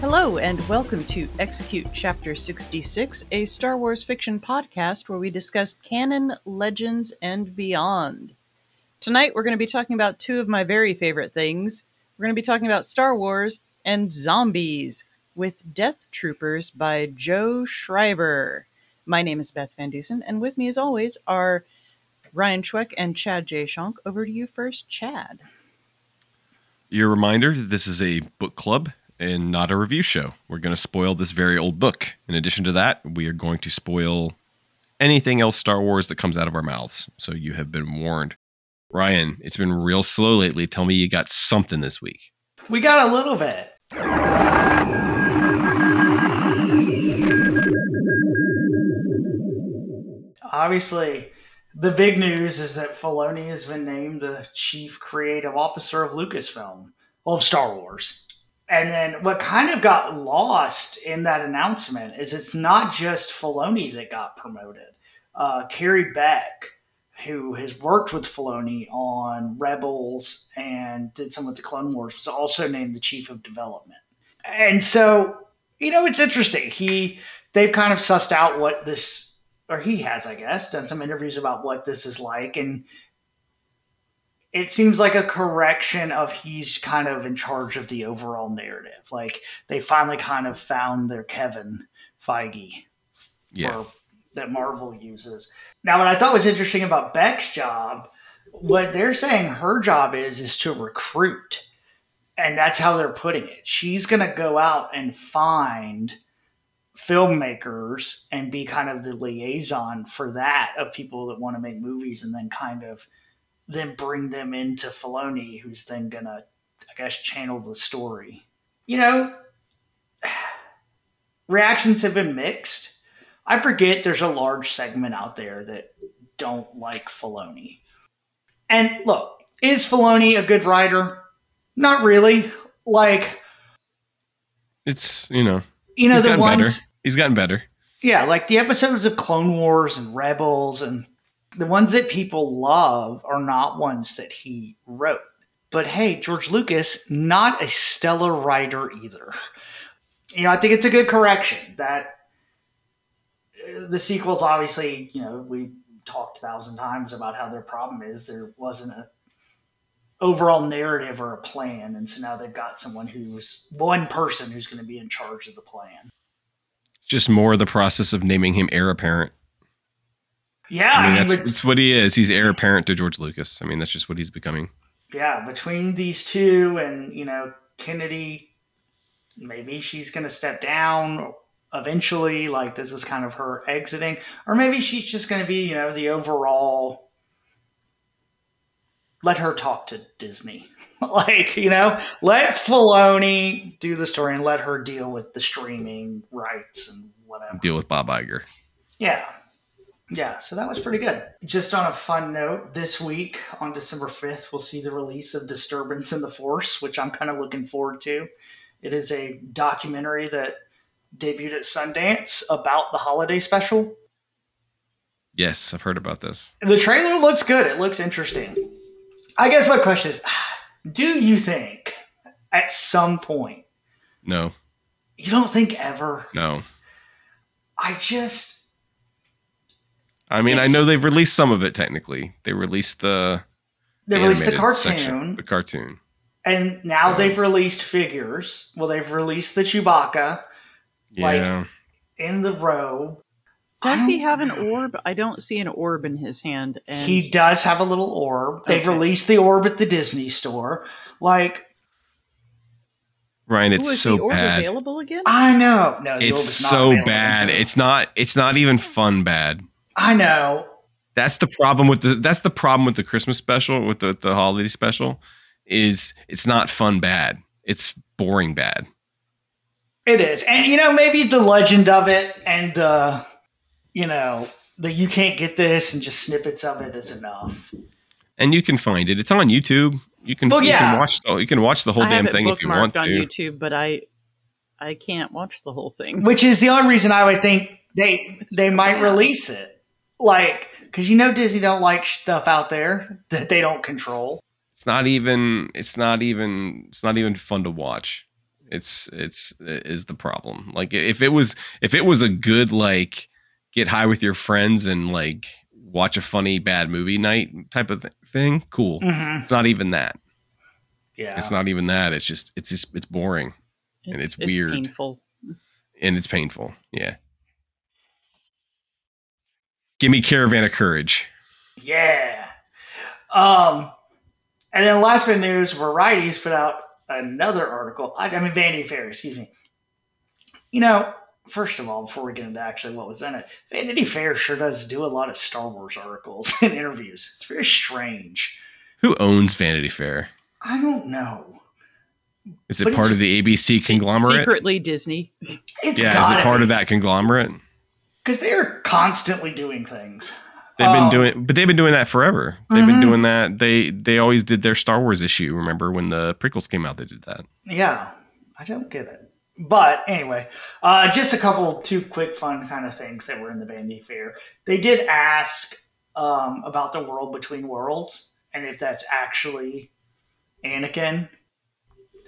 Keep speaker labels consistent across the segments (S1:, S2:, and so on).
S1: Hello, and welcome to Execute Chapter 66, a Star Wars fiction podcast where we discuss canon, legends, and beyond. Tonight, we're going to be talking about two of my very favorite things. We're going to be talking about Star Wars and zombies with Death Troopers by Joe Schreiber. My name is Beth Van Dusen, and with me, as always, are Ryan Schweck and Chad J. Shank. Over to you first, Chad.
S2: Your reminder that this is a book club and not a review show. We're going to spoil this very old book. In addition to that, we are going to spoil anything else Star Wars that comes out of our mouths. So you have been warned. Ryan, it's been real slow lately. Tell me you got something this week.
S3: We got a little bit. Obviously, the big news is that Filoni has been named the chief creative officer of Lucasfilm, well, of Star Wars. And then what kind of got lost in that announcement is it's not just Filoni that got promoted. Uh, Carrie Beck, who has worked with Filoni on Rebels and did some with the Clone Wars, was also named the chief of development. And so, you know, it's interesting. He they've kind of sussed out what this or he has, I guess, done some interviews about what this is like and it seems like a correction of he's kind of in charge of the overall narrative. Like they finally kind of found their Kevin Feige
S2: Yeah.
S3: for, that Marvel uses. Now, what I thought was interesting about Beck's job, what they're saying her job is is to recruit, and that's how they're putting it. She's going to go out and find filmmakers and be kind of the liaison for that of people that want to make movies, and then kind of then bring them into Filoni, who's then gonna, I guess, channel the story. You know, reactions have been mixed. I forget there's a large segment out there that don't like Filoni. And look, is Filoni a good writer? Not really. Like,
S2: It's, you know,
S3: you know,
S2: he's
S3: the
S2: gotten
S3: ones
S2: better. He's gotten better.
S3: Yeah, like the episodes of Clone Wars and Rebels and the ones that people love are not ones that he wrote. But hey, George Lucas, not a stellar writer either. You know, I think it's a good correction that uh, the sequels obviously, you know, we talked a thousand times about how their problem is there wasn't a overall narrative or a plan and so now they've got someone who's one person who's going to be in charge of the plan
S2: Just more the process of naming him heir apparent.
S3: yeah
S2: I mean,
S3: I mean,
S2: that's,
S3: but-
S2: that's what he is. He's heir apparent to George Lucas. I mean, that's just what he's becoming.
S3: yeah, between these two and you know Kennedy, maybe she's going to step down eventually. Like this is kind of her exiting, or maybe she's just going to be you know the overall. Let her talk to Disney, like you know, let Filoni do the story and let her deal with the streaming rights and whatever.
S2: Deal with Bob Iger.
S3: Yeah. Yeah, so that was pretty good. Just on a fun note, this week on December 5th, we'll see the release of Disturbance in the Force, which I'm kind of looking forward to. It is a documentary that debuted at Sundance about the holiday special.
S2: Yes, I've heard about this.
S3: The trailer looks good, it looks interesting. I guess my question is do you think at some point,
S2: No,
S3: you don't think ever?
S2: no.
S3: I just.
S2: I mean, I know they've released some of it technically. They released the
S3: They released the cartoon.
S2: section, the cartoon.
S3: And now
S2: Yeah.
S3: they've released figures. Well, they've released the Chewbacca Like- in the robe.
S1: Does he have an orb? I don't see an orb in his hand. And
S3: He does have a little orb. They've
S1: Okay.
S3: released the orb at the Disney store. Like,
S2: Ryan,
S1: Ooh,
S2: it's
S1: is
S2: so
S1: the orb
S2: bad.
S1: available again?
S3: I know. No, the
S2: It's
S3: orb is not
S2: so
S3: available.
S2: bad. It's not. It's not even fun bad.
S3: I know.
S2: That's the problem with the. That's the problem with the Christmas special, with the the holiday special, is it's not fun bad. It's boring bad.
S3: It is. And, you know, maybe the legend of it and the, you know, that you can't get this and just snippets of it is enough.
S2: And you can find it. It's on YouTube. You can.
S3: Well,
S2: you can watch. The, you can watch the whole
S1: I
S2: damn thing if you
S1: bookmarked
S2: want
S1: on
S2: to.
S1: YouTube, but I I can't watch the whole thing.
S3: Which is the only reason I would think they they might release it. Like, because you know Disney don't like stuff out there that they don't control.
S2: It's not even. It's not even. It's not even fun to watch. It's it's is the problem. Like if it was if it was a good like get high with your friends and like watch a funny bad movie night type of th- thing, cool.
S3: Mm-hmm.
S2: It's not even that.
S3: Yeah.
S2: It's not even that. It's just it's just it's boring And it's weird.
S1: painful.
S2: and it's painful. Yeah. Give me Caravan of Courage.
S3: Yeah. Um, and then last bit news, Variety's put out another article. I, I mean, Vanity Fair, excuse me. You know, first of all, before we get into actually what was in it, Vanity Fair sure does do a lot of Star Wars articles and interviews. It's very strange.
S2: Who owns Vanity Fair?
S3: I don't know.
S2: Is it
S3: But
S2: part of the ABC conglomerate?
S1: Secretly Disney.
S3: It's
S2: yeah, is it part of that conglomerate?
S3: Because they're constantly doing things.
S2: They've been
S3: Um,
S2: doing, but they've been doing that forever. They've been
S3: Mhm.
S2: doing that. They they always did their Star Wars issue. Remember when the prequels came out? They did that.
S3: Yeah, I don't get it. But anyway, uh, just a couple, two quick, fun kind of things that were in the Vanity Fair. They did ask um, about the world between worlds and if that's actually Anakin.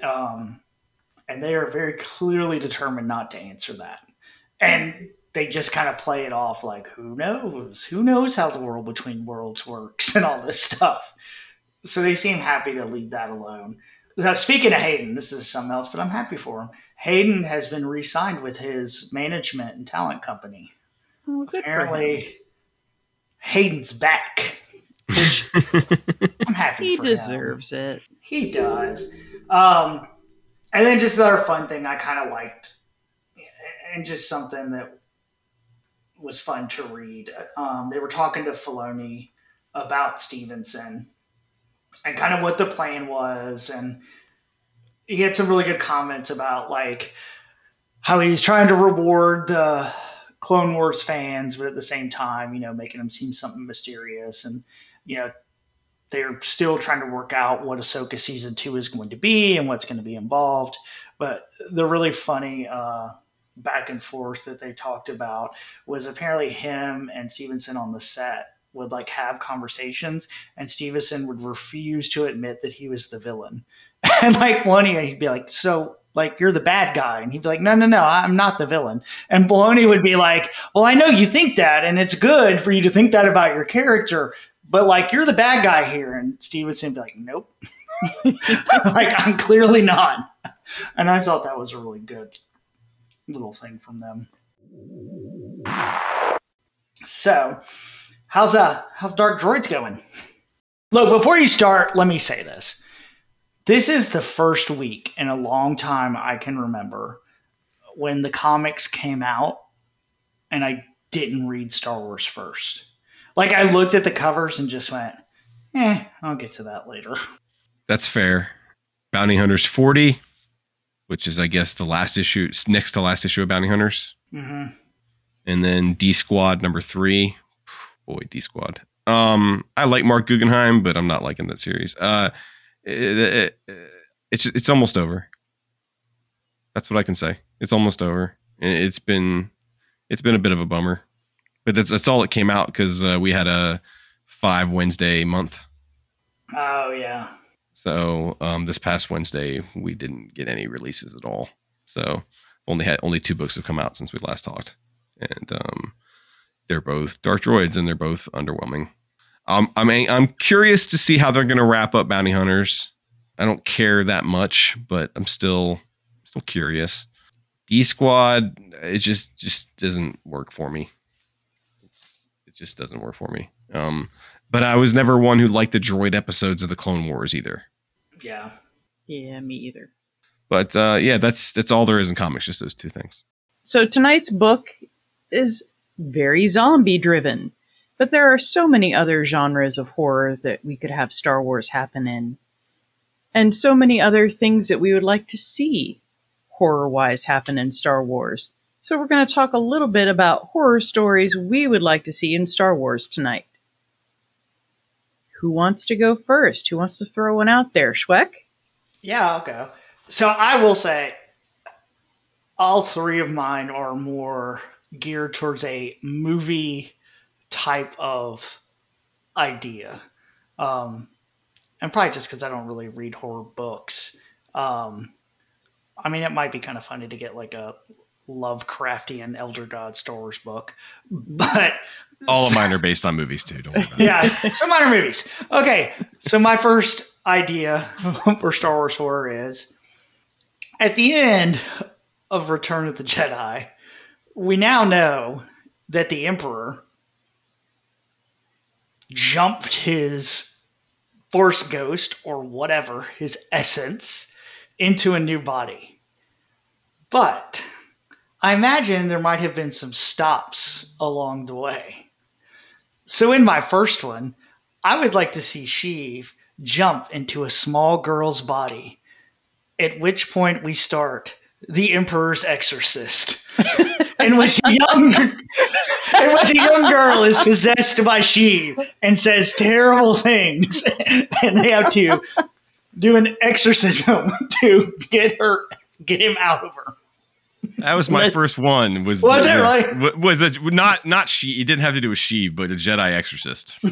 S3: Um, and they are very clearly determined not to answer that. And they just kind of play it off like, who knows? Who knows how the world between worlds works and all this stuff. So they seem happy to leave that alone. Now, speaking of Hayden, this is something else, but I'm happy for him. Hayden has been re-signed with his management and talent company.
S1: Oh, good for him.
S3: Apparently, Hayden's back, which I'm happy
S1: He
S3: for him.
S1: deserves it.
S3: He does. Um, and then just another fun thing I kind of liked, and just something that was fun to read. Um, they were talking to Filoni about Stevenson and kind of what the plan was, and he had some really good comments about like how he was trying to reward the Clone Wars fans, but at the same time, you know, making them seem something mysterious and you know they're still trying to work out what Ahsoka season two is going to be and what's going to be involved. But the really funny uh, back and forth that they talked about was apparently him and Stevenson on the set would like have conversations, and Stevenson would refuse to admit that he was the villain. And like Filoni, he'd be like, "So." Like you're the bad guy, and he'd be like, "No, no, no, I'm not the villain." And Filoni would be like, "Well, I know you think that, and it's good for you to think that about your character, but like you're the bad guy here and stevenson would be like nope like i'm clearly not and i thought that was a really good little thing from them so how's uh how's dark droids going look before you start let me say this this is the first week in a long time i can remember when the comics came out and i didn't read star wars first like I looked at the covers and just went, eh, I'll get to that later.
S2: That's fair. Bounty Hunters 40, which is I guess the last issue, next to last issue of Bounty Hunters,
S3: Mm-hmm.
S2: and then D Squad number three. Boy, D Squad. Um, I like Marc Guggenheim, but I'm not liking that series. Uh, it, it- it's it's almost over. That's what I can say. It's almost over. It's been it's been a bit of a bummer, but that's that's all it came out because uh, we had a five Wednesday month.
S3: Oh yeah.
S2: So um, this past Wednesday we didn't get any releases at all. So only had only two books have come out since we last talked, and um, they're both Dark Droids and they're both underwhelming. Um, I mean, I'm curious to see how they're going to wrap up Bounty Hunters. I don't care that much, but I'm still still curious. D Squad, it just just doesn't work for me. It's, it just doesn't work for me. Um, but I was never one who liked the droid episodes of the Clone Wars either.
S3: Yeah.
S1: Yeah, me either.
S2: But uh, yeah, that's that's all there is in comics, just those two things.
S1: So tonight's book is very zombie driven, but there are so many other genres of horror that we could have Star Wars happen in, and so many other things that we would like to see horror wise happen in Star Wars. So we're going to talk a little bit about horror stories we would like to see in Star Wars tonight. Who wants to go first? Who wants to throw one out there? Schweck?
S3: Yeah, I'll go. So I will say all three of mine are more geared towards a movie type of idea. Um, and probably just because I don't really read horror books. Um, I mean, it might be kind of funny to get like a Lovecraftian Elder God Star Wars book, but
S2: All of mine are based on movies too. Don't worry about it.
S3: yeah, some minor movies. Okay, so my first idea for Star Wars horror is at the end of Return of the Jedi, we now know that the Emperor jumped his Force Ghost or whatever, his essence, into a new body. But I imagine there might have been some stops along the way. So in my first one, I would like to see Sheev jump into a small girl's body, at which point we start the Emperor's Exorcist, in which a young, in which a young girl is possessed by Sheev and says terrible things, and they have to do an exorcism to get her, get him out of her.
S2: That was my first one. Was
S3: Was it
S2: was,
S3: really?
S2: was a, not not she? It didn't have to do with she, but a Jedi exorcist.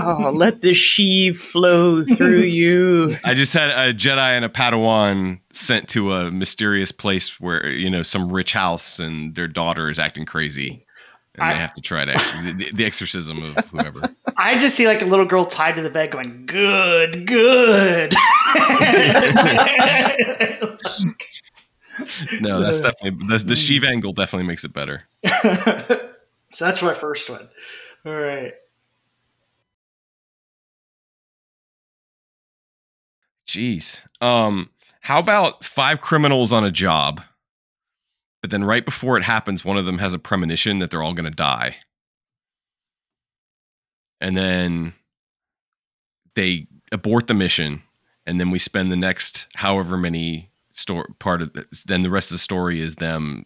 S1: Oh, let the she flow through you.
S2: I just had a Jedi and a Padawan sent to a mysterious place where you know some rich house, and their daughter is acting crazy, and
S3: I-
S2: they have to try to the, the exorcism of whoever.
S3: I just see like a little girl tied to the bed going, good, good.
S2: No, that's definitely the, the Sheev angle definitely makes it better.
S3: so that's my first one. All right.
S2: Jeez. Um, how about five criminals on a job, but then right before it happens, one of them has a premonition that they're all going to die, and then they abort the mission, and then we spend the next however many story part of this, then the rest of the story is them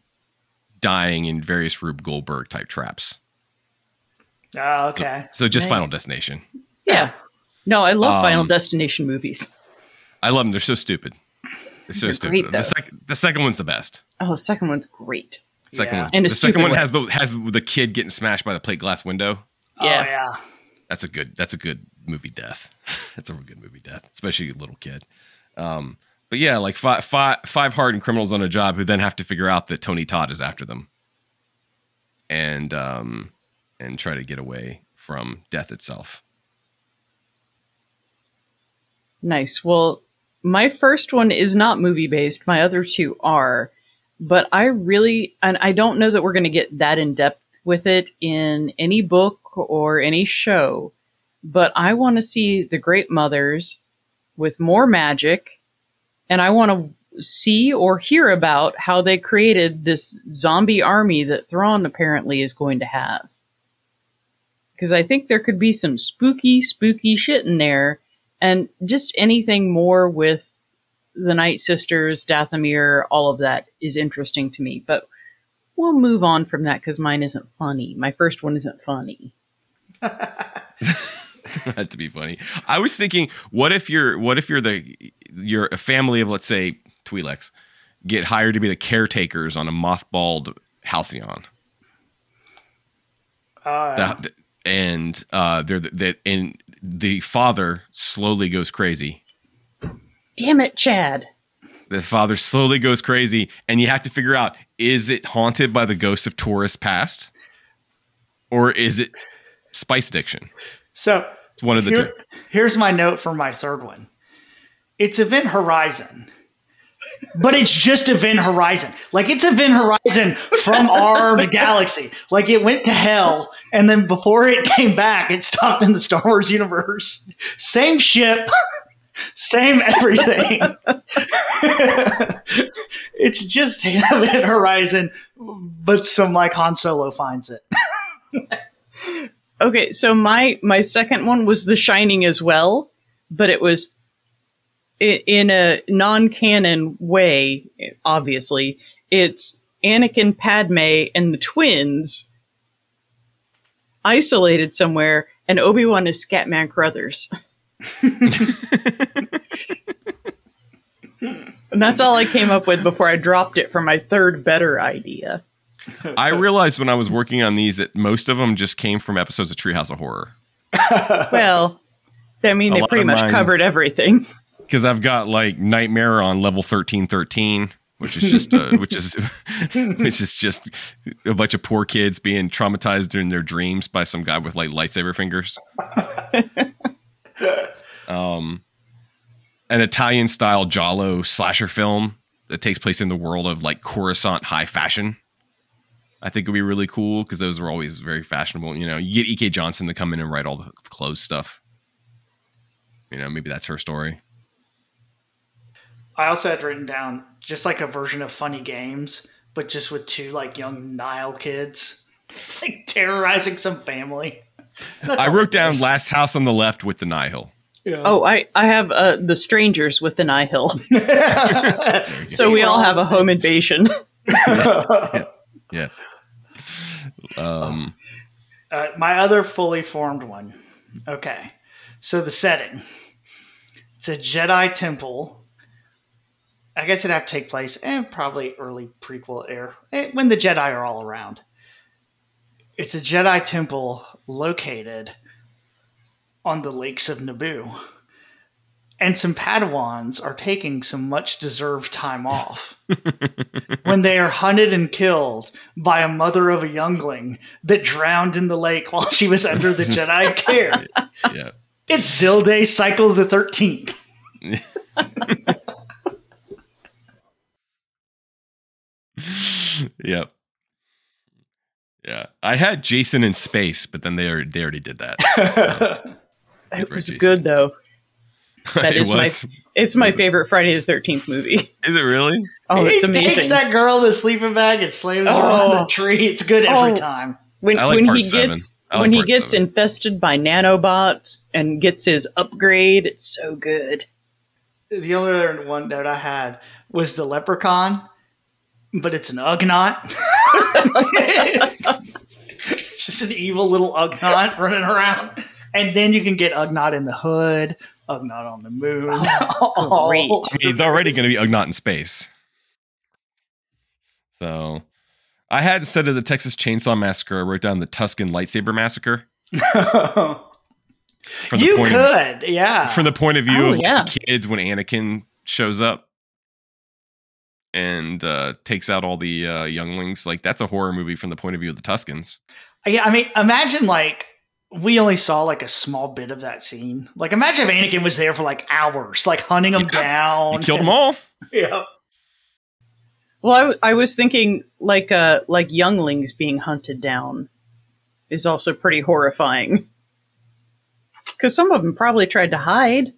S2: dying in various Rube Goldberg type traps.
S3: Oh, okay.
S2: So just Final Destination.
S1: Yeah. No, I love Final
S2: Um,
S1: Destination movies.
S2: I love them. They're so stupid. They're so
S1: They're
S2: stupid.
S1: great,
S2: the,
S1: though.
S2: sec- the second one's the best.
S1: Oh, second one's great.
S2: Second
S3: Yeah.
S2: one.
S1: In a
S2: the second
S1: stupid
S2: one
S1: way.
S2: has the has the kid getting smashed by the plate glass window.
S3: Oh,
S1: Yeah.
S3: yeah.
S2: That's a good. That's a good movie death. that's a good movie death, especially a little kid. Um, but yeah, like five, five, five hardened criminals on a job who then have to figure out that Tony Todd is after them, and um, and try to get away from death itself.
S1: Nice. Well, my first one is not movie based. My other two are, but I really, and I don't know that we're going to get that in depth with it in any book or any show, but I want to see the Great Mothers with more magic, and I want to see or hear about how they created this zombie army that Thrawn apparently is going to have. Because I think there could be some spooky, spooky shit in there and just anything more with the Night Sisters, Dathomir, all of that is interesting to me. But we'll move on from that because mine isn't funny. My first one isn't funny.
S2: Not to be funny. I was thinking, what if you're what if you're the you're a family of let's say Twi'leks get hired to be the caretakers on a mothballed halcyon,
S3: yeah.
S2: The- and uh, they're the, that and the father slowly goes crazy.
S1: Damn it, Chad.
S2: The father slowly goes crazy, and you have to figure out: is it haunted by the ghosts of tourists past, or is it spice addiction?
S3: So
S2: It's one of the
S3: here-
S2: two.
S3: here's my note for my third one. It's Event Horizon, but it's just Event Horizon. Like it's Event Horizon from our galaxy. Like it went to hell, and then before it came back, it stopped in the Star Wars universe. Same ship, same everything. it's just Event Horizon, but some like Han Solo finds it.
S1: Okay, so my my second one was The Shining as well, but it was in a non-canon way. Obviously, it's Anakin, Padme, and the twins isolated somewhere, and Obi Wan is Scatman Crothers. and that's all I came up with before I dropped it for my third better idea.
S2: I realized when I was working on these that most of them just came from episodes of Treehouse of Horror.
S1: Well, I mean,
S2: A
S1: they pretty much
S2: mine-
S1: covered everything.
S2: Because I've got like Nightmare on level thirteen thirteen, which is just uh, which is which is just a bunch of poor kids being traumatized during their dreams by some guy with like lightsaber fingers. um, an Italian style Giallo slasher film that takes place in the world of like Coruscant high fashion. I think it would be really cool because those were always very fashionable. You know, you get E.K. Johnston to come in and write all the clothes stuff. You know, maybe that's her story.
S3: I also had written down just like a version of Funny Games, but just with two like young Nihil kids, like terrorizing some family. That's
S2: I wrote down
S3: is.
S2: last house on the left with the Nihil.
S3: Yeah.
S1: Oh, I, I have uh, the strangers with the Nihil. So we all have a home invasion.
S2: Yeah. Um,
S3: Uh, my other fully formed one. Okay. So the setting. It's a Jedi temple. I guess it'd have to take place and probably early prequel era eh, when the Jedi are all around. It's a Jedi temple located on the lakes of Naboo. And some Padawans are taking some much deserved time off when they are hunted and killed by a mother of a youngling that drowned in the lake while she was under the Jedi care.
S2: yeah.
S3: It's Zilday Cycle the 13th.
S2: Yep. Yeah. I had Jason in space, but then they already, they already did that.
S1: It was
S2: season.
S1: good though. That
S2: it
S1: is my it's my favorite Friday the Thirteenth movie.
S2: Is it really?
S1: Oh, it's
S3: he takes
S1: amazing.
S3: that girl in the sleeping bag and slams her
S1: Oh.
S3: on the oh. tree. It's good every
S1: Oh.
S3: time.
S1: when
S2: like
S1: when he
S2: seven.
S1: gets
S2: like
S1: when he gets
S2: seven.
S1: infested by nanobots and gets his upgrade, it's so good.
S3: The only other one note I had was the leprechaun, but it's an Ugnaught. it's just an evil little Ugnaught running around. And then you can get Ugnaught in the hood, Ugnaught on the moon.
S1: Oh, great.
S2: He's already going to be Ugnaught in space. So I had instead of the Texas Chainsaw Massacre, I wrote down the Tusken Lightsaber Massacre.
S3: You
S2: point
S3: could, yeah.
S2: From the point of view
S1: Oh,
S2: of like,
S1: yeah.
S2: the kids when Anakin shows up and uh, takes out all the uh, younglings. Like that's a horror movie from the point of view of the Tuskens.
S3: Yeah, I mean, imagine like we only saw like a small bit of that scene. Like, imagine if Anakin was there for like hours, like hunting them
S2: Yeah.
S3: down.
S2: He killed them all.
S3: Yeah.
S1: Well, I, w- I was thinking like uh like younglings being hunted down is also pretty horrifying. Because some of them probably tried to hide.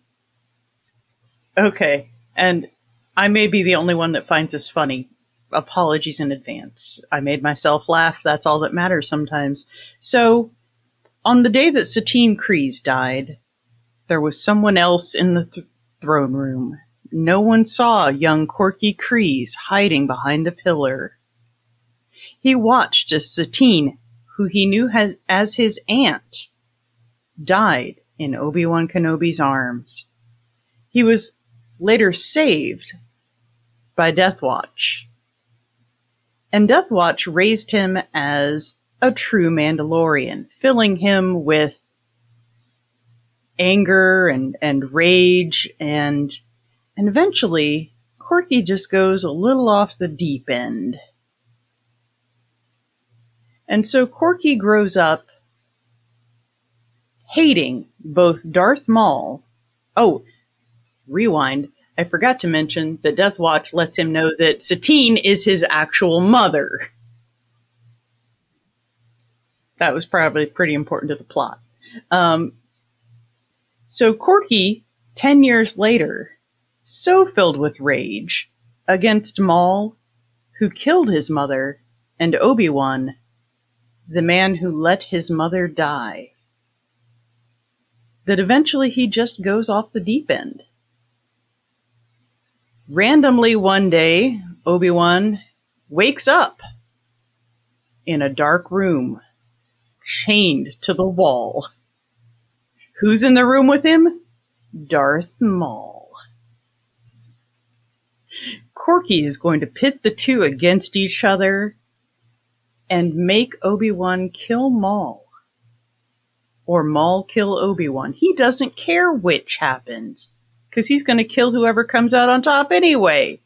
S1: Okay, and I may be the only one that finds this funny. Apologies in advance. I made myself laugh. That's all that matters sometimes. So, on the day that Satine Kryze died, there was someone else in the th- throne room. No one saw young Korkie Kryze hiding behind a pillar. He watched as Satine, who he knew has, as his aunt, died in Obi-Wan Kenobi's arms. He was later saved by Death Watch. And Death Watch raised him as a true Mandalorian, filling him with anger and, and rage and and eventually Korkie just goes a little off the deep end. And so Korkie grows up hating both Darth Maul. Oh, rewind. I forgot to mention that Death Watch lets him know that Satine is his actual mother. That was probably pretty important to the plot. Um, so Korkie, 10 years later, so filled with rage against Maul, who killed his mother, and Obi-Wan, the man who let his mother die, that eventually he just goes off the deep end. Randomly one day, Obi-Wan wakes up in a dark room, chained to the wall. Who's in the room with him? Darth Maul. Korkie is going to pit the two against each other and make Obi Wan kill Maul. Or Maul kill Obi Wan. He doesn't care which happens, because he's going to kill whoever comes out on top anyway.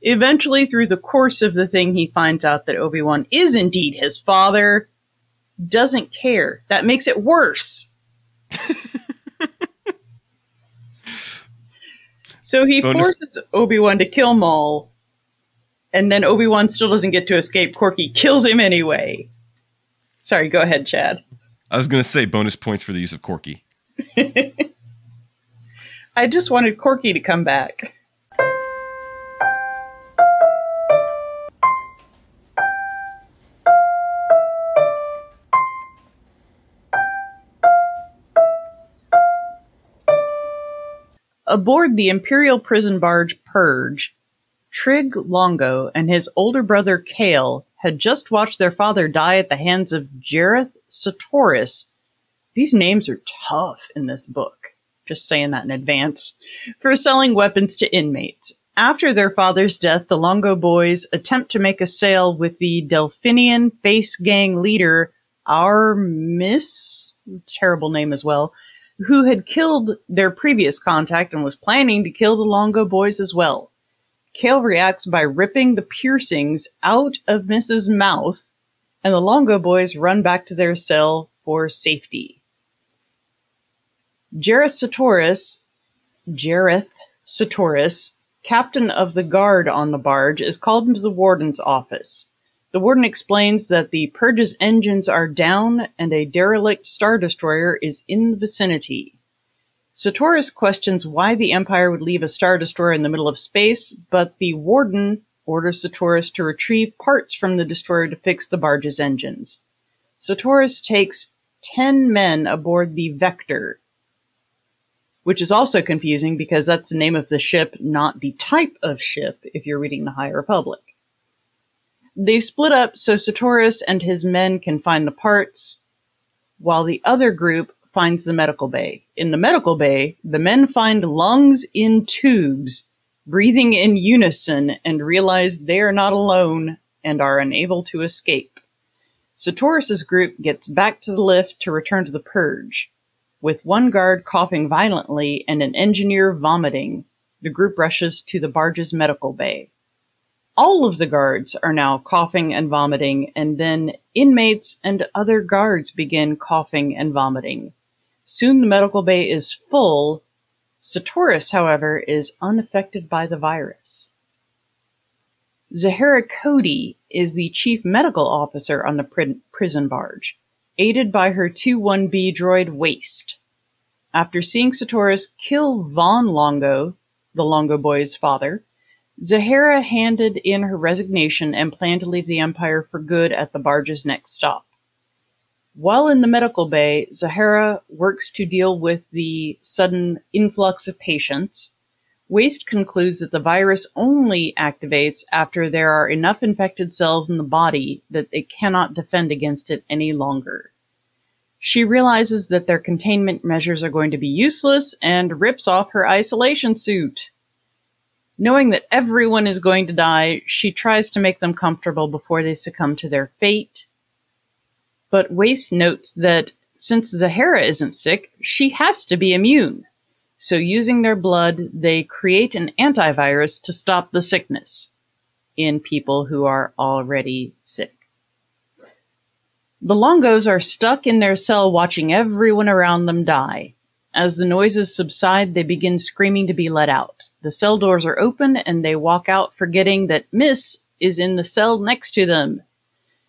S1: Eventually, through the course of the thing, he finds out that Obi Wan is indeed his father. Doesn't care. That makes it worse. so he
S2: Bonus-
S1: forces Obi Wan to kill Maul, and then Obi Wan still doesn't get to escape. Korkie kills him anyway. Sorry, go ahead, Chad.
S2: I was going to say bonus points for the use of Korkie.
S1: I just wanted Korkie to come back. Aboard the Imperial prison barge Purge, Trig Longo and his older brother Kale had just watched their father die at the hands of Jareth Sartoris. These names are tough in this book. Just saying that in advance. For selling weapons to inmates. After their father's death, the Longo boys attempt to make a sale with the Delphinian face gang leader, Aur Myss, terrible name as well, who had killed their previous contact and was planning to kill the Longo boys as well. Kale reacts by ripping the piercings out of Myss's Mouth, and the Longo boys run back to their cell for safety. Jareth Sartoris, Jareth Sartoris, captain of the guard on the barge, is called into the warden's office. The warden explains that the Purge's engines are down and a derelict star destroyer is in the vicinity. Sartoris questions why the Empire would leave a star destroyer in the middle of space, but the warden orders Sartoris to retrieve parts from the destroyer to fix the barge's engines. Sartoris takes 10 men aboard the Vector, which is also confusing because that's the name of the ship, not the type of ship if you're reading the High Republic. They split up so Sartoris and his men can find the parts, while the other group finds the medical bay. In the medical bay, the men find lungs in tubes, breathing in unison, and realize they are not alone and are unable to escape. Sartoris's group gets back to the lift to return to the purge. With one guard coughing violently and an engineer vomiting, the group rushes to the barge's medical bay. All of the guards are now coughing and vomiting, and then inmates and other guards begin coughing and vomiting. Soon the medical bay is full. Sartoris, however, is unaffected by the virus. Zahara Cody is the chief medical officer on the pri- prison barge, aided by her 2-1B droid Waste. After seeing Sartoris kill Von Longo, the Longo boy's father, Zahara handed in her resignation and planned to leave the Empire for good at the barge's next stop. While in the medical bay, Zahara works to deal with the sudden influx of patients. Waste concludes that the virus only activates after there are enough infected cells in the body that it cannot defend against it any longer. She realizes that their containment measures are going to be useless and rips off her isolation suit. Knowing that everyone is going to die, she tries to make them comfortable before they succumb to their fate. But Waste notes that since Zahara isn't sick, she has to be immune. So using their blood, they create an antivirus to stop the sickness in people who are already sick. The Longos are stuck in their cell watching everyone around them die. As the noises subside, they begin screaming to be let out. The cell doors are open and they walk out, forgetting that Myss is in the cell next to them.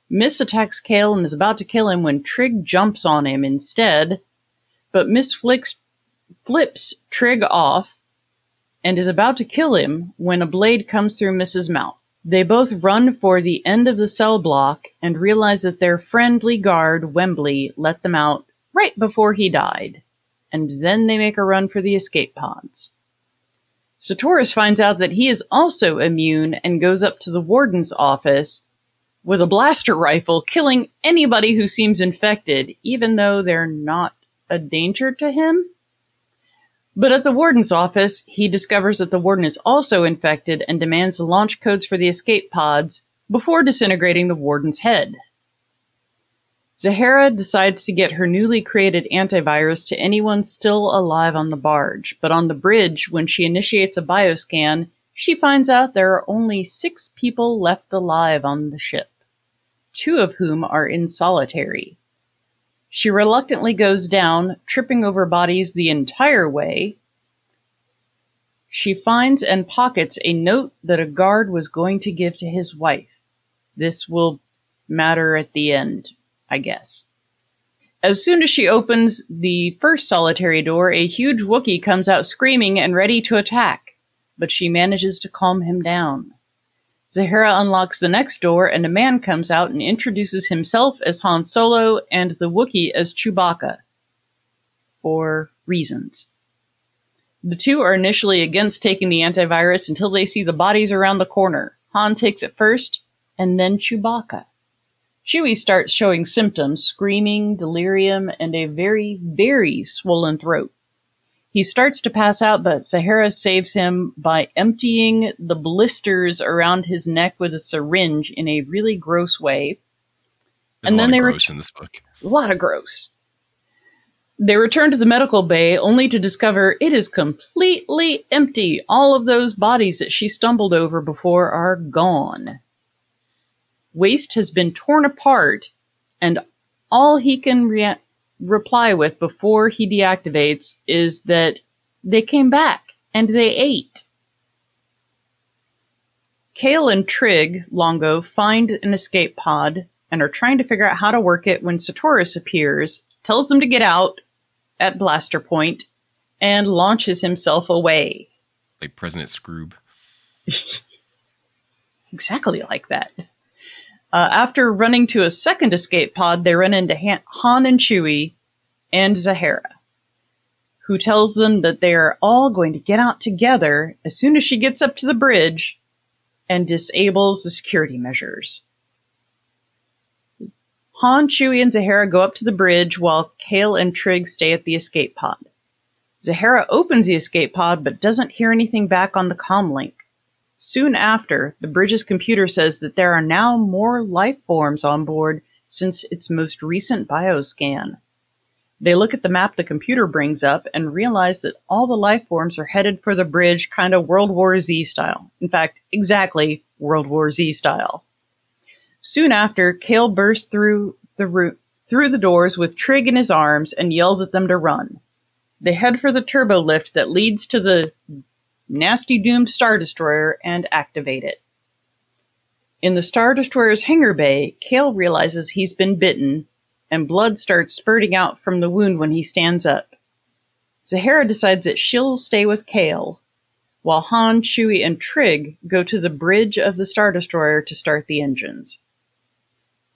S1: Myss attacks Kale and is about to kill him when Trig jumps on him instead, but Myss flicks, flips Trig off and is about to kill him when a blade comes through Myss's mouth. They both run for the end of the cell block and realize that their friendly guard, Wembley, let them out right before he died. And then they make a run for the escape pods. Sartoris finds out that he is also immune and goes up to the warden's office with a blaster rifle, killing anybody who seems infected, even though they're not a danger to him. But at the warden's office, he discovers that the warden is also infected and demands the launch codes for the escape pods, before disintegrating the warden's head. Zahara decides to get her newly created antivirus to anyone still alive on the barge, but on the bridge, when she initiates a bioscan, she finds out there are only six people left alive on the ship, two of whom are in solitary. She reluctantly goes down, tripping over bodies the entire way. She finds and pockets a note that a guard was going to give to his wife. This will matter at the end, I guess. As soon as she opens the first solitary door, a huge Wookiee comes out screaming and ready to attack, but she manages to calm him down. Zahara unlocks the next door, and a man comes out and introduces himself as Han Solo and the Wookiee as Chewbacca. For reasons. The two are initially against taking the antivirus until they see the bodies around the corner. Han takes it first, and then Chewbacca. Chewie starts showing symptoms screaming, delirium, and a very, very swollen throat. He starts to pass out, but Zahara saves him by emptying the blisters around his neck with a syringe in a really gross way.
S2: There's
S1: And then they
S2: gross in this book.
S1: A lot of gross. They return to the medical bay only to discover it is completely empty. All of those bodies that she stumbled over before are gone. Waste has been torn apart, and all he can rea- reply with before he deactivates is that they came back and they ate. Kale and Trig, Longo, find an escape pod and are trying to figure out how to work it when Sartoris appears, tells them to get out at blaster point, and launches himself away.
S2: Like President Skroob.
S1: Exactly like that. Uh, after running to a second escape pod, they run into Han, and Chewie and Zahara, who tells them that they are all going to get out together as soon as she gets up to the bridge and disables the security measures. Han, Chewie, and Zahara go up to the bridge while Kale and Trig stay at the escape pod. Zahara opens the escape pod but doesn't hear anything back on the comlink. Soon after, the bridge's computer says that there are now more life forms on board since its most recent bioscan. They look at the map the computer brings up and realize that all the life forms are headed for the bridge kind of World War Z style. In fact, exactly World War Z style. Soon after, Kale bursts through the roo- through the doors with Trig in his arms and yells at them to run. They head for the turbo lift that leads to the nasty doomed Star Destroyer and activate it. In the Star Destroyer's hangar bay, Kale realizes he's been bitten, and blood starts spurting out from the wound when he stands up. Zahara decides that she'll stay with Kale, while Han, Chewie, and Trig go to the bridge of the Star Destroyer to start the engines.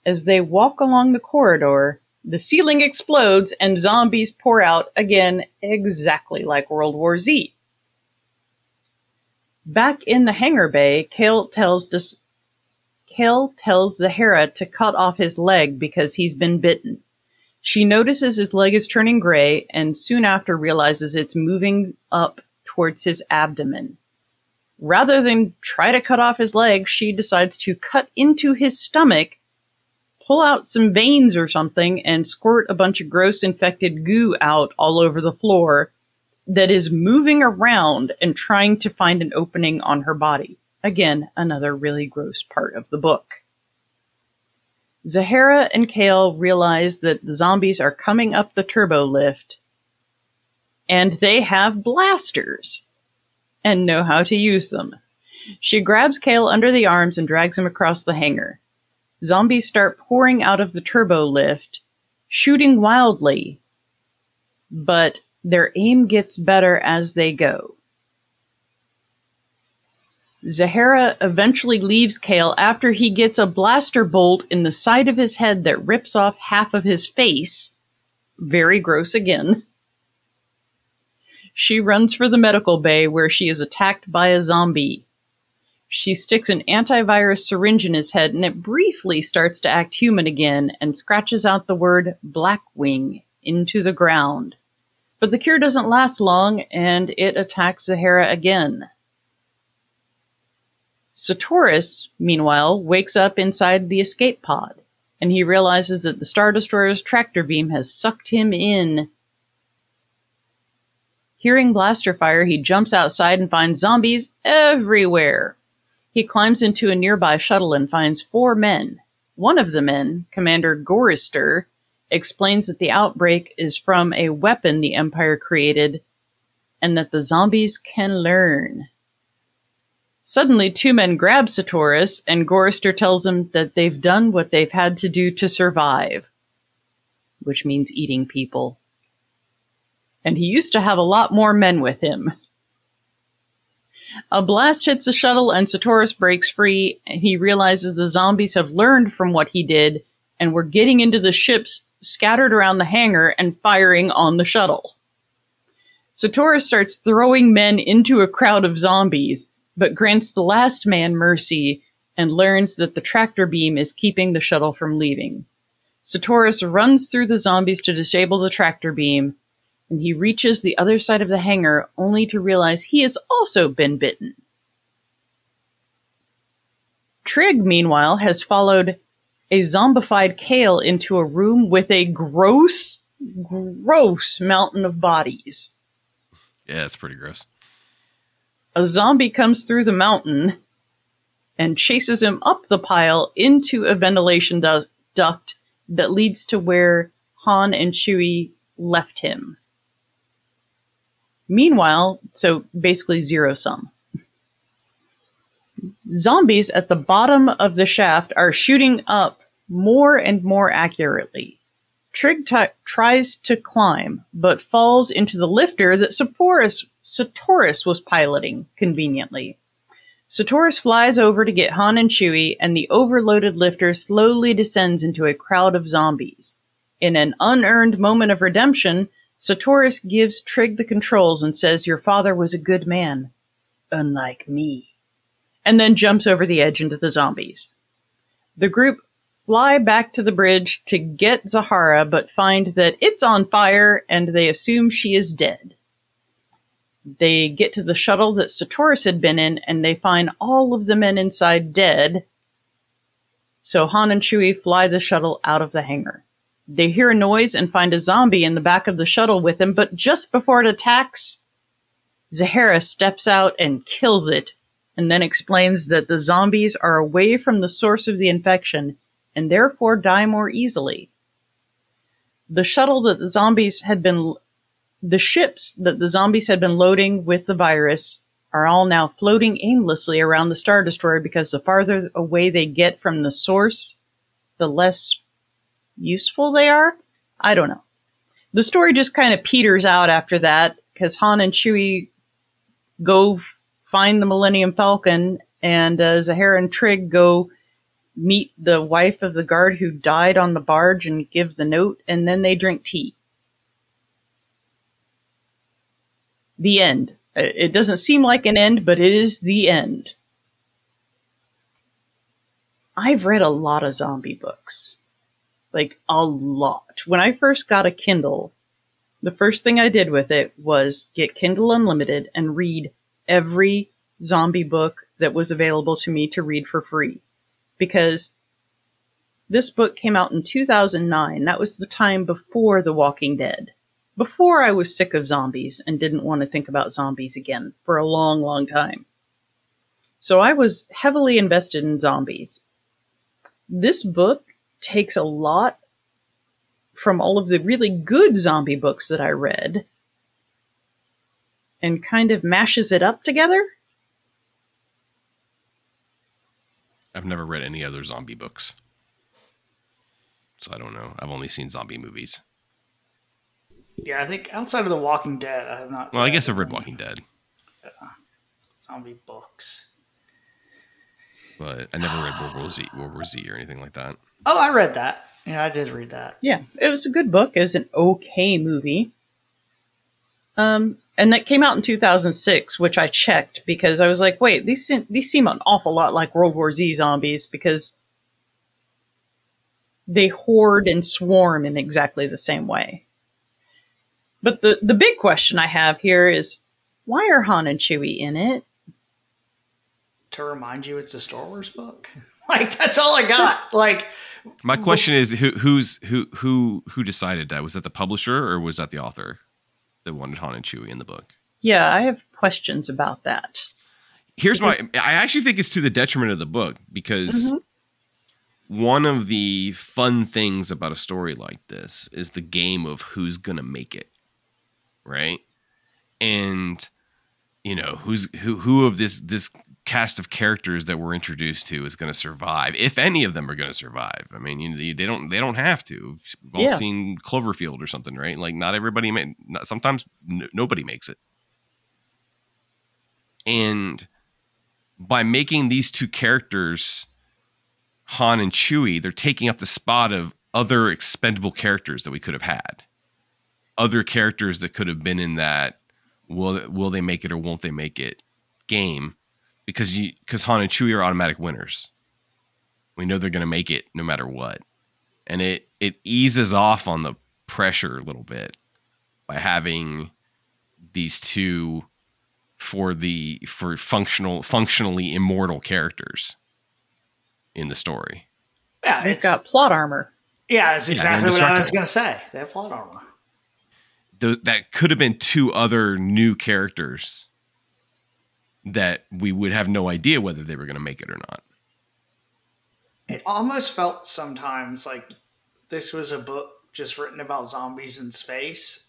S1: As they walk along the corridor, the ceiling explodes and zombies pour out again, exactly like World War Z. Back in the hangar bay, Kale tells Kale tells Zahara to cut off his leg because he's been bitten. She notices his leg is turning gray and soon after realizes it's moving up towards his abdomen. Rather than try to cut off his leg, she decides to cut into his stomach, pull out some veins or something, and squirt a bunch of gross infected goo out all over the floor that is moving around and trying to find an opening on her body. Again, another really gross part of the book. Zahara and Kale realize that the zombies are coming up the turbo lift and they have blasters and know how to use them. She grabs Kale under the arms and drags him across the hangar. Zombies start pouring out of the turbo lift, shooting wildly, but their aim gets better as they go. Zahara eventually leaves Kale after he gets a blaster bolt in the side of his head that rips off half of his face. Very gross again. She runs for the medical bay where she is attacked by a zombie. She sticks an antivirus syringe in his head and it briefly starts to act human again and scratches out the word Blackwing into the ground. But the cure doesn't last long and it attacks Zahara again. Sartoris, meanwhile, wakes up inside the escape pod, and he realizes that the Star Destroyer's tractor beam has sucked him in. Hearing blaster fire, he jumps outside and finds zombies everywhere. He climbs into a nearby shuttle and finds four men. One of the men, Commander Gorister, explains that the outbreak is from a weapon the Empire created and that the zombies can learn. Suddenly, two men grab Sartoris, and Gorister tells them that they've done what they've had to do to survive, which means eating people. And he used to have a lot more men with him. A blast hits the shuttle, and Sartoris breaks free, and he realizes the zombies have learned from what he did and were getting into the ships scattered around the hangar and firing on the shuttle. Sartoris starts throwing men into a crowd of zombies, but grants the last man mercy and learns that the tractor beam is keeping the shuttle from leaving. Sartoris runs through the zombies to disable the tractor beam, and he reaches the other side of the hangar only to realize he has also been bitten. Trig, meanwhile, has followed a zombified Kale into a room with a gross, gross mountain of bodies.
S2: Yeah, it's pretty gross
S1: a zombie comes through the mountain and chases him up the pile into a ventilation du- duct that leads to where Han and Chewie left him. Meanwhile, so basically zero sum. Zombies at the bottom of the shaft are shooting up more and more accurately. Trig t- tries to climb, but falls into the lifter that Sartoris, Sartoris was piloting conveniently. Sartoris flies over to get Han and Chewie, and the overloaded lifter slowly descends into a crowd of zombies. In an unearned moment of redemption, Sartoris gives Trig the controls and says, Your father was a good man, unlike me, and then jumps over the edge into the zombies. The group fly back to the bridge to get Zahara, but find that it's on fire and they assume she is dead. They get to the shuttle that Sartoris had been in and they find all of the men inside dead. So Han and Chewie fly the shuttle out of the hangar. They hear a noise and find a zombie in the back of the shuttle with them, but just before it attacks, Zahara steps out and kills it, and then explains that the zombies are away from the source of the infection and therefore die more easily. The shuttle that the zombies had been, the ships that the zombies had been loading with the virus are all now floating aimlessly around the Star Destroyer because the farther away they get from the source, the less useful they are. I don't know. The story just kind of peters out after that because Han and Chewie go find the Millennium Falcon and uh, Zahara and Trig go meet the wife of the guard who died on the barge and give the note, and then they drink tea. The end. It doesn't seem like an end, but it is the end. I've read a lot of zombie books. Like, a lot. When I first got a Kindle, the first thing I did with it was get Kindle Unlimited and read every zombie book that was available to me to read for free because this book came out in 2009. That was the time before The Walking Dead. Before I was sick of zombies and didn't want to think about zombies again for a long, long time. So I was heavily invested in zombies. This book takes a lot from all of the really good zombie books that I read and kind of mashes it up together
S2: I've never read any other zombie books. So I don't know. I've only seen zombie movies.
S3: Yeah, I think outside of The Walking Dead, I have not.
S2: Well, I guess I've read Walking Dead.
S3: Yeah. Zombie books.
S2: But I never read World War Z, World War Z or anything like that.
S3: Oh, I read that. Yeah, I did read that.
S1: Yeah, it was a good book. It was an okay movie. Um, and that came out in 2006, which I checked because I was like, wait, these seem, these seem an awful lot like World War Z zombies because they hoard and swarm in exactly the same way. But the, the big question I have here is why are Han and Chewie in it?
S3: to remind you it's a Star Wars book. like that's all I got. like
S2: my question is who who's who who who decided that? Was that the publisher or was that the author that wanted Han and Chewie in the book?
S1: Yeah, I have questions about that.
S2: Here's because- my I actually think it's to the detriment of the book because mm-hmm. one of the fun things about a story like this is the game of who's going to make it. Right? And you know, who's who who of this this cast of characters that we're introduced to is going to survive, if any of them are going to survive. I mean, you know, they don't they don't have to. We've all yeah. seen Cloverfield or something, right? Like not everybody may. Not, sometimes n- nobody makes it, and by making these two characters, Han and Chewie, they're taking up the spot of other expendable characters that we could have had, other characters that could have been in that. Will will they make it or won't they make it? Game because you because Han and Chewie are automatic winners. We know they're going to make it no matter what, and it it eases off on the pressure a little bit by having these two for the for functional functionally immortal characters in the story.
S1: Yeah, they've got plot armor.
S3: Yeah, that's exactly yeah, what I was going to say. They have plot armor.
S2: Those, that could have been two other new characters that we would have no idea whether they were going to make it or not.
S3: It almost felt sometimes like this was a book just written about zombies in space,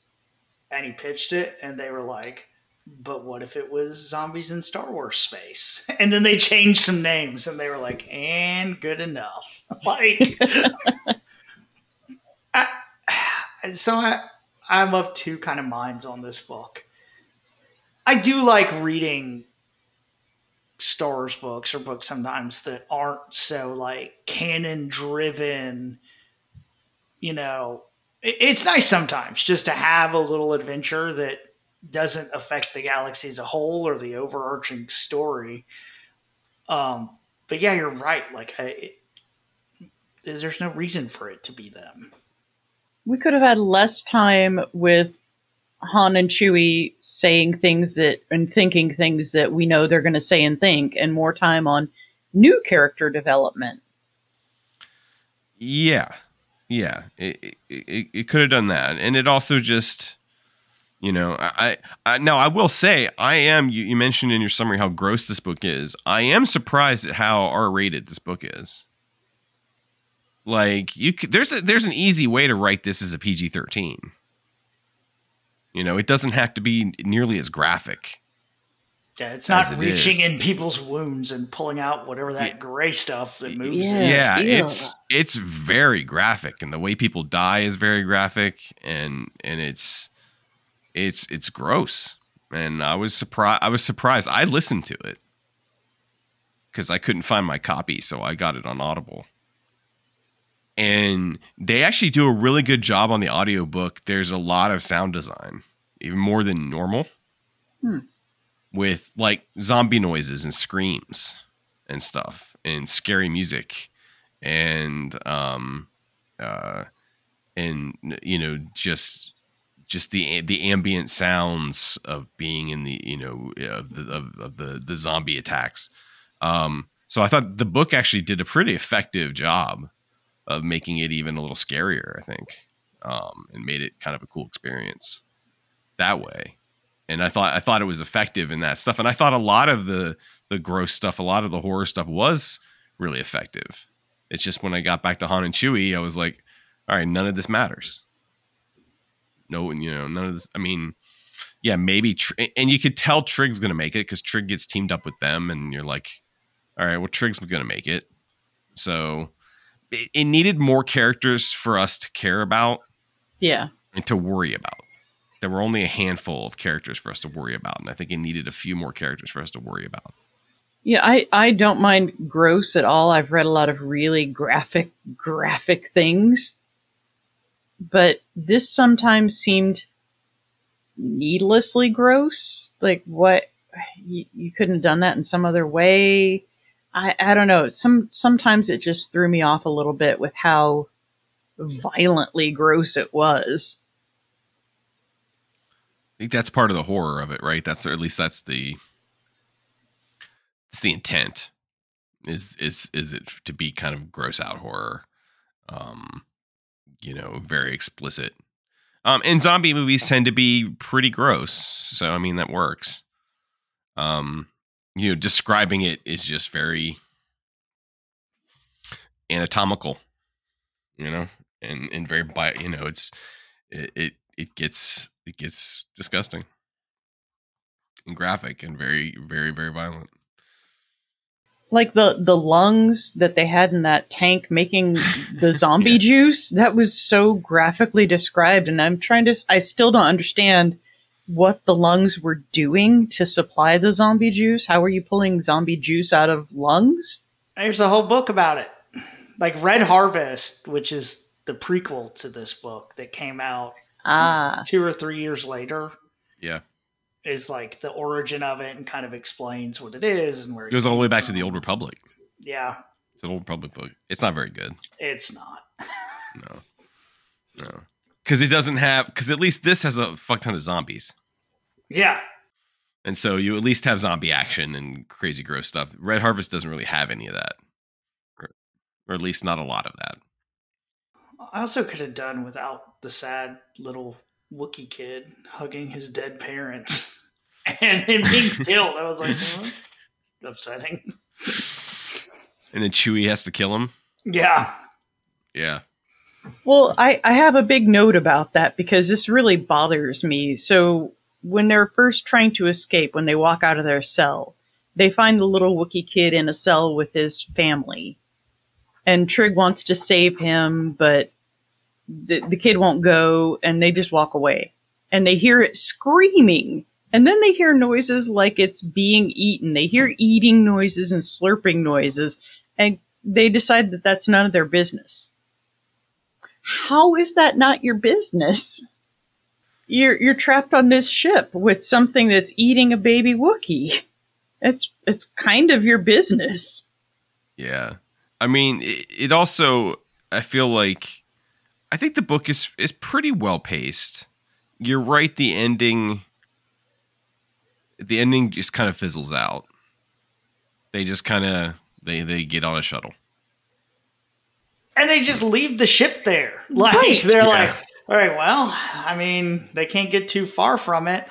S3: and he pitched it, and they were like, but what if it was zombies in Star Wars space? And then they changed some names and they were like, and good enough. like, I, so I, I'm of two kind of minds on this book. I do like reading Star Wars books or books sometimes that aren't so like canon driven. You know, it's nice sometimes just to have a little adventure that doesn't affect the galaxy as a whole or the overarching story. Um, but yeah, you're right. Like, I, it, there's no reason for it to be them.
S1: We could have had less time with Han and Chewie saying things that and thinking things that we know they're going to say and think, and more time on new character development.
S2: Yeah, yeah, it it, it could have done that, and it also just, you know, I, I now I will say I am. You, you mentioned in your summary how gross this book is. I am surprised at how R rated this book is. Like you, could, there's a there's an easy way to write this as a PG thirteen you know, it doesn't have to be nearly as graphic.
S3: Yeah, it's not it reaching is. in people's wounds and pulling out whatever that yeah. gray stuff that moves.
S2: Yes, yeah, it's it's very graphic, and the way people die is very graphic, and and it's it's it's gross. And I was surprised. I was surprised. I listened to it because I couldn't find my copy, so I got it on Audible and they actually do a really good job on the audiobook. There's a lot of sound design, even more than normal, hmm. with like zombie noises and screams and stuff, and scary music, and um, uh, and you know just just the the ambient sounds of being in the you know of the of, of the the zombie attacks. Um, so I thought the book actually did a pretty effective job of making it even a little scarier, I think, um, and made it kind of a cool experience that way. And I thought I thought it was effective in that stuff, and I thought a lot of the the gross stuff, a lot of the horror stuff was really effective. It's just when I got back to Han and Chewie, I was like, all right, none of this matters. No, you know, none of this. I mean, yeah, maybe, and you could tell Trig's going to make it because Trig gets teamed up with them, and you're like, all right, well, Trig's going to make it. So it, it needed more characters for us to care about.
S1: Yeah.
S2: And to worry about. There were only a handful of characters for us to worry about, and I think it needed a few more characters for us to worry about.
S1: Yeah, I, I don't mind gross at all. I've read a lot of really graphic graphic things. But this sometimes seemed needlessly gross. Like what you, you couldn't have done that in some other way. I, I don't know. Some sometimes it just threw me off a little bit with how violently gross it was.
S2: I think that's part of the horror of it, right? That's or at least that's the it's the intent is is is it to be kind of gross out horror um you know very explicit um and zombie movies tend to be pretty gross so i mean that works um you know describing it is just very anatomical you know and and very bi you know it's it, it it gets it gets disgusting and graphic and very very very violent
S1: like the the lungs that they had in that tank making the zombie yeah. juice that was so graphically described and i'm trying to i still don't understand what the lungs were doing to supply the zombie juice? How are you pulling zombie juice out of lungs?
S3: There's a whole book about it. Like red harvest which is the prequel to this book that came out
S1: ah.
S3: two or three years later
S2: yeah.
S3: is like the origin of it and kind of explains what it is and where
S2: it goes all the way back to the old republic.
S3: Yeah.
S2: It's an old republic book. It's not very good.
S3: It's not.
S2: No. No because it doesn't have because at least this has a fuck ton of zombies
S3: yeah
S2: and so you at least have zombie action and crazy gross stuff red harvest doesn't really have any of that or, or at least not a lot of that
S3: i also could have done without the sad little Wookie kid hugging his dead parents. and him being killed. I was like, well, that's upsetting.
S2: And then Chewie has to kill him.
S3: Yeah.
S2: Yeah.
S1: Well, I, I have a big note about that because this really bothers me. So when they're first trying to escape, when they walk out of their cell, they find the little Wookie kid in a cell with his family. And Trig wants to save him, but the, the kid won't go and they just walk away. And they hear it screaming and then they hear noises like it's being eaten. They hear eating noises and slurping noises, and they decide that that's none of their business. How is that not your business? You're you're trapped on this ship with something that's eating a baby Wookie. It's it's kind of your business.
S2: Yeah, I mean, it, it also I feel like I think the book is is pretty well paced. You're right. The ending the ending just kind of fizzles out. They just kind of they they get on a shuttle.
S3: And they just leave the ship there. Like right. they're yeah. like, all right, well, I mean, they can't get too far from it.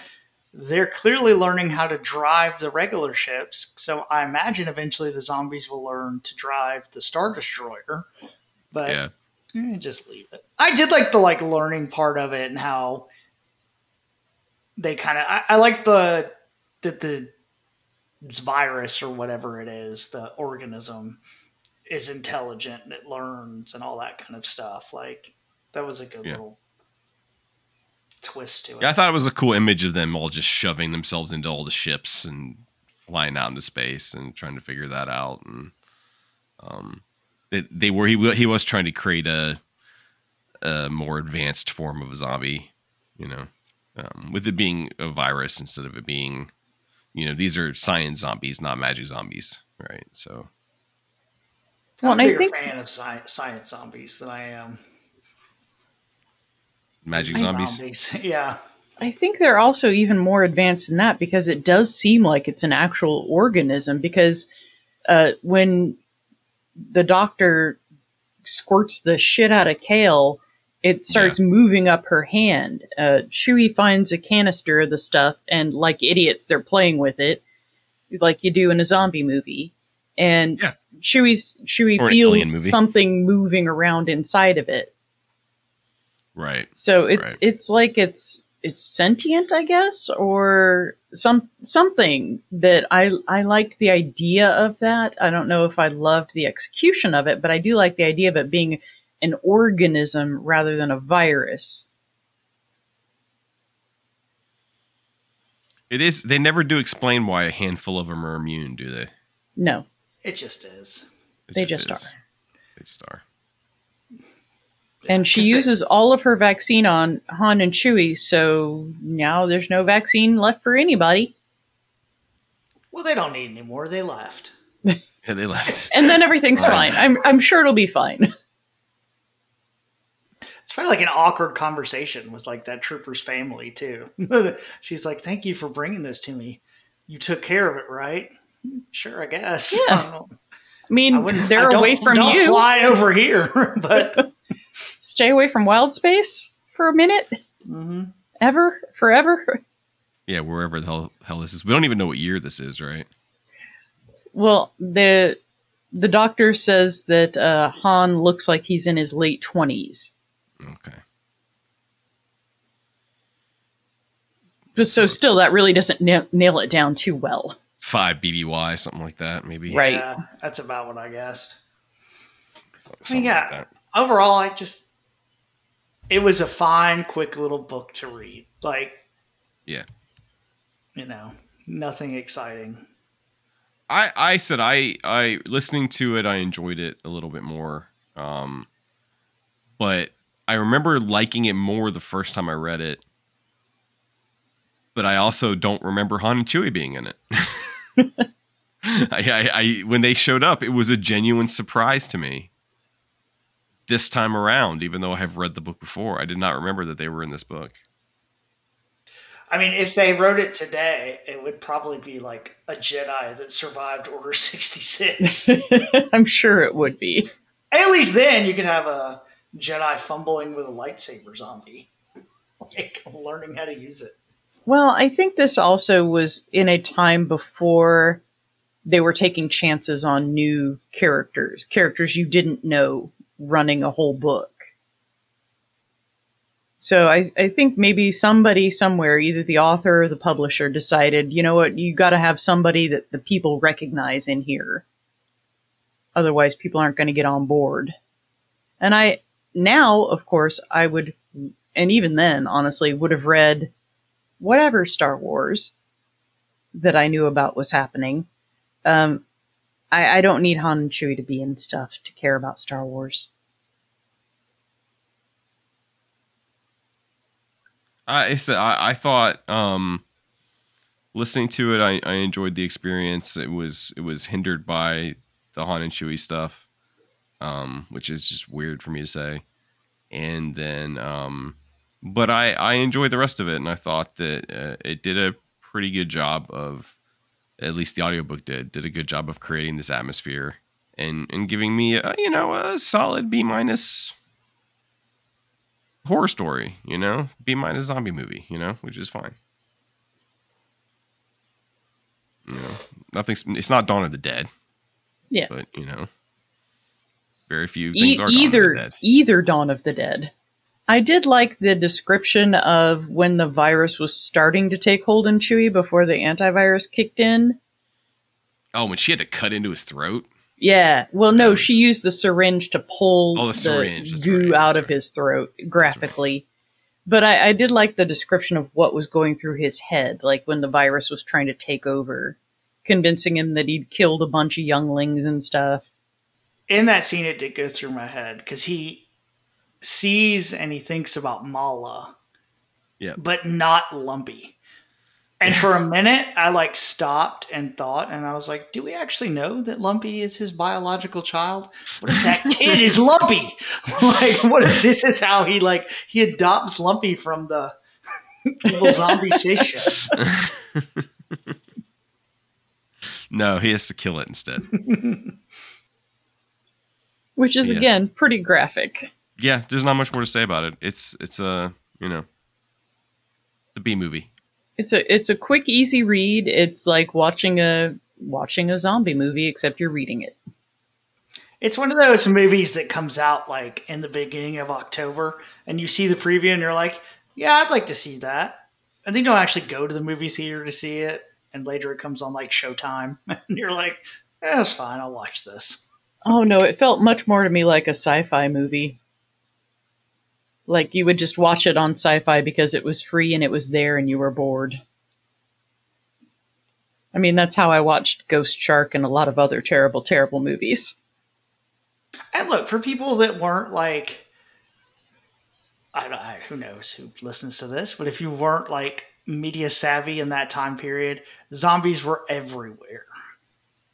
S3: They're clearly learning how to drive the regular ships, so I imagine eventually the zombies will learn to drive the Star Destroyer. But yeah. Eh, just leave it. I did like the like learning part of it and how they kind of. I, I like the that the virus or whatever it is, the organism, is intelligent and it learns and all that kind of stuff. Like that was a good yeah. little twist to it.
S2: Yeah, I thought it was a cool image of them all just shoving themselves into all the ships and flying out into space and trying to figure that out. And um, they, they were he he was trying to create a a more advanced form of a zombie, you know, um, with it being a virus instead of it being you know these are science zombies not magic zombies right so
S3: well, I'm a bigger think, fan of science, science zombies than I am
S2: magic zombies.
S3: zombies. yeah.
S1: I think they're also even more advanced than that because it does seem like it's an actual organism. Because uh, when the doctor squirts the shit out of Kale, it starts yeah. moving up her hand. Uh, Chewie finds a canister of the stuff, and like idiots, they're playing with it, like you do in a zombie movie. And yeah. Chewie's Chewie or feels something moving around inside of it.
S2: Right.
S1: So it's right. it's like it's it's sentient, I guess, or some something that I I like the idea of that. I don't know if I loved the execution of it, but I do like the idea of it being an organism rather than a virus.
S2: It is. They never do explain why a handful of them are immune, do they?
S1: No.
S3: It just is.
S1: It they just,
S2: just are. They just are.
S1: And she uses they, all of her vaccine on Han and Chewie, so now there's no vaccine left for anybody.
S3: Well, they don't need any more. They left.
S2: yeah, they left.
S1: and then everything's right. fine. I'm I'm sure it'll be fine.
S3: it's probably like an awkward conversation with like that trooper's family too. She's like, "Thank you for bringing this to me. You took care of it, right?" Sure, I guess.
S1: Yeah.
S3: I,
S1: I mean,
S3: I
S1: they're
S3: I don't-
S1: away from
S3: don't
S1: you.
S3: fly over here, but
S1: Stay away from wild space for a minute,
S3: mhm.
S1: ever, forever.
S2: Yeah, wherever the hell, hell this is. We don't even know what year this is, right?
S1: Well, the the doctor says that uh, Han looks like he's in his late twenties.
S2: Okay.
S1: But so still, that really doesn't na- nail it down too well.
S2: Five BBY, something like that, maybe.
S1: Right.
S3: yeah, that's about what I guessed.
S2: Something
S3: Yeah.
S2: like.
S3: Overall, I just it was a fine, quick little book to read. Like,
S2: Yeah.
S3: you know, nothing exciting.
S2: I, I said I I listening to it I enjoyed it a little bit more. Um but I remember liking it more the first time I read it. But I also don't remember Han and Chewie being in it. I, I, I when they showed up, it was a genuine surprise to me. This time around, even though I have read the book before, I did not remember that they were in this book.
S3: I mean, if they wrote it today, it would probably be like a Jedi that survived Order 66.
S1: I'm sure it would be.
S3: At least then you could have a Jedi fumbling with a lightsaber zombie. Like learning how to use it.
S1: Well, I think this also was in a time before they were taking chances on new characters, characters you didn't know running a whole book. So I, I think maybe somebody somewhere, either the author or the publisher, decided, you know what, you got to have somebody that the people recognize in here. Otherwise, people aren't going to get on board. And I, now, of course, I would, and even then, honestly, would have read whatever Star Wars that I knew about was happening. Um, I, I don't need Han and Chewie to be in stuff to care about Star Wars.
S2: I said I, I thought um, listening to it, I, I enjoyed the experience. It was it was hindered by the Han and Chewie stuff, um, which is just weird for me to say. And then, um, but I I enjoyed the rest of it, and I thought that uh, it did a pretty good job of, at least the audiobook did did a good job of creating this atmosphere and and giving me a, you know a solid B minus horror story, you know, B minus zombie movie, you know, which is fine. You know, nothing's. It's not Dawn of the Dead.
S1: Yeah.
S2: but you know, very few things
S1: E-
S2: are Dawn of the
S1: either
S2: Dead.
S1: either Dawn of the Dead. I did like the description of when the virus was starting to take hold in Chewie before the antivirus kicked in.
S2: Oh, when she had to cut into his throat.
S1: Yeah. Well, no,
S2: That
S1: she used the syringe to pull
S2: Oh, the syringe, that's
S1: goo
S2: right,
S1: out
S2: that's
S1: of his throat graphically. But I, I did like the description of what was going through his head, like when the virus was trying to take over, convincing him that he'd killed a bunch of younglings and stuff.
S3: In that scene, it did go through my head because he sees and he thinks about Malla,
S2: Yeah.
S3: but not Lumpy. And for a minute, I like stopped and thought, and I was like, "Do we actually know that Lumpy is his biological child? What if that kid is Lumpy? like, what if this is how he like he adopts Lumpy from the evil zombie spaceship?
S2: No, he has to kill it instead.
S1: Which is
S2: Yes.
S1: again pretty graphic.
S2: Yeah, there's not much more to say about it. It's it's a you know, the B movie.
S1: It's a it's a quick, easy read. It's like watching a watching a zombie movie, except you're reading it.
S3: It's one of those movies that comes out like in the beginning of October, and you see the preview, and you're like, "Yeah, I'd like to see that." And then you don't actually go to the movie theater to see it, and later it comes on like Showtime, and you're like, "That's it's fine. I'll watch this."
S1: Oh no, it felt much more to me like a sci-fi movie. Like you would just watch it on sci-fi because it was free and it was there and you were bored. I mean, that's how I watched Ghost Shark and a lot of other terrible, terrible movies.
S3: And look for people that weren't like, I don't, know who knows who listens to this, but if you weren't like media savvy in that time period, zombies were everywhere,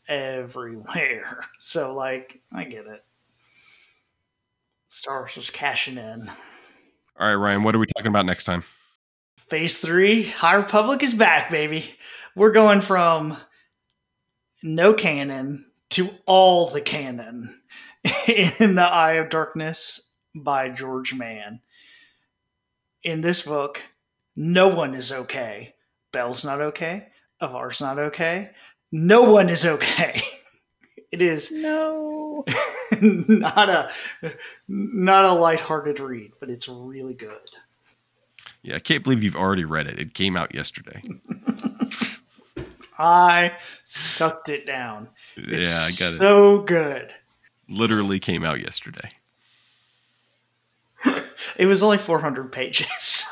S3: everywhere. So like, I get it. Star Wars was cashing in.
S2: All right, Ryan, what are we talking about next time?
S3: Phase three, High Republic is back, baby. We're going from no canon to all the canon in The Eye of Darkness by George Mann. In this book, no one is okay. Bell's not okay. Avar's not okay. No one is okay. It is
S1: No.
S3: not a not a lighthearted read, but it's really good.
S2: Yeah, I can't believe you've already read it. It came out yesterday.
S3: I sucked it down. It's
S2: yeah, I got it.
S3: so good.
S2: Literally came out yesterday.
S3: It was only 400 pages.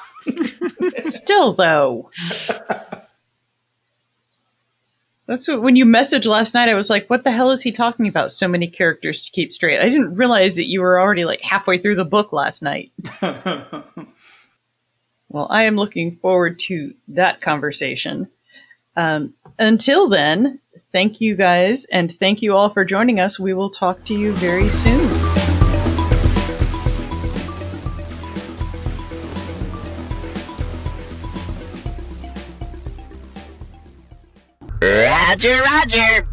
S1: Still, though. That's what, when you messaged last night, I was like, what the hell is he talking about? So many characters to keep straight. I didn't realize that you were already like halfway through the book last night. Well, I am looking forward to that conversation. Um, until then, thank you guys and thank you all for joining us. We will talk to you very soon.
S4: Roger, Roger.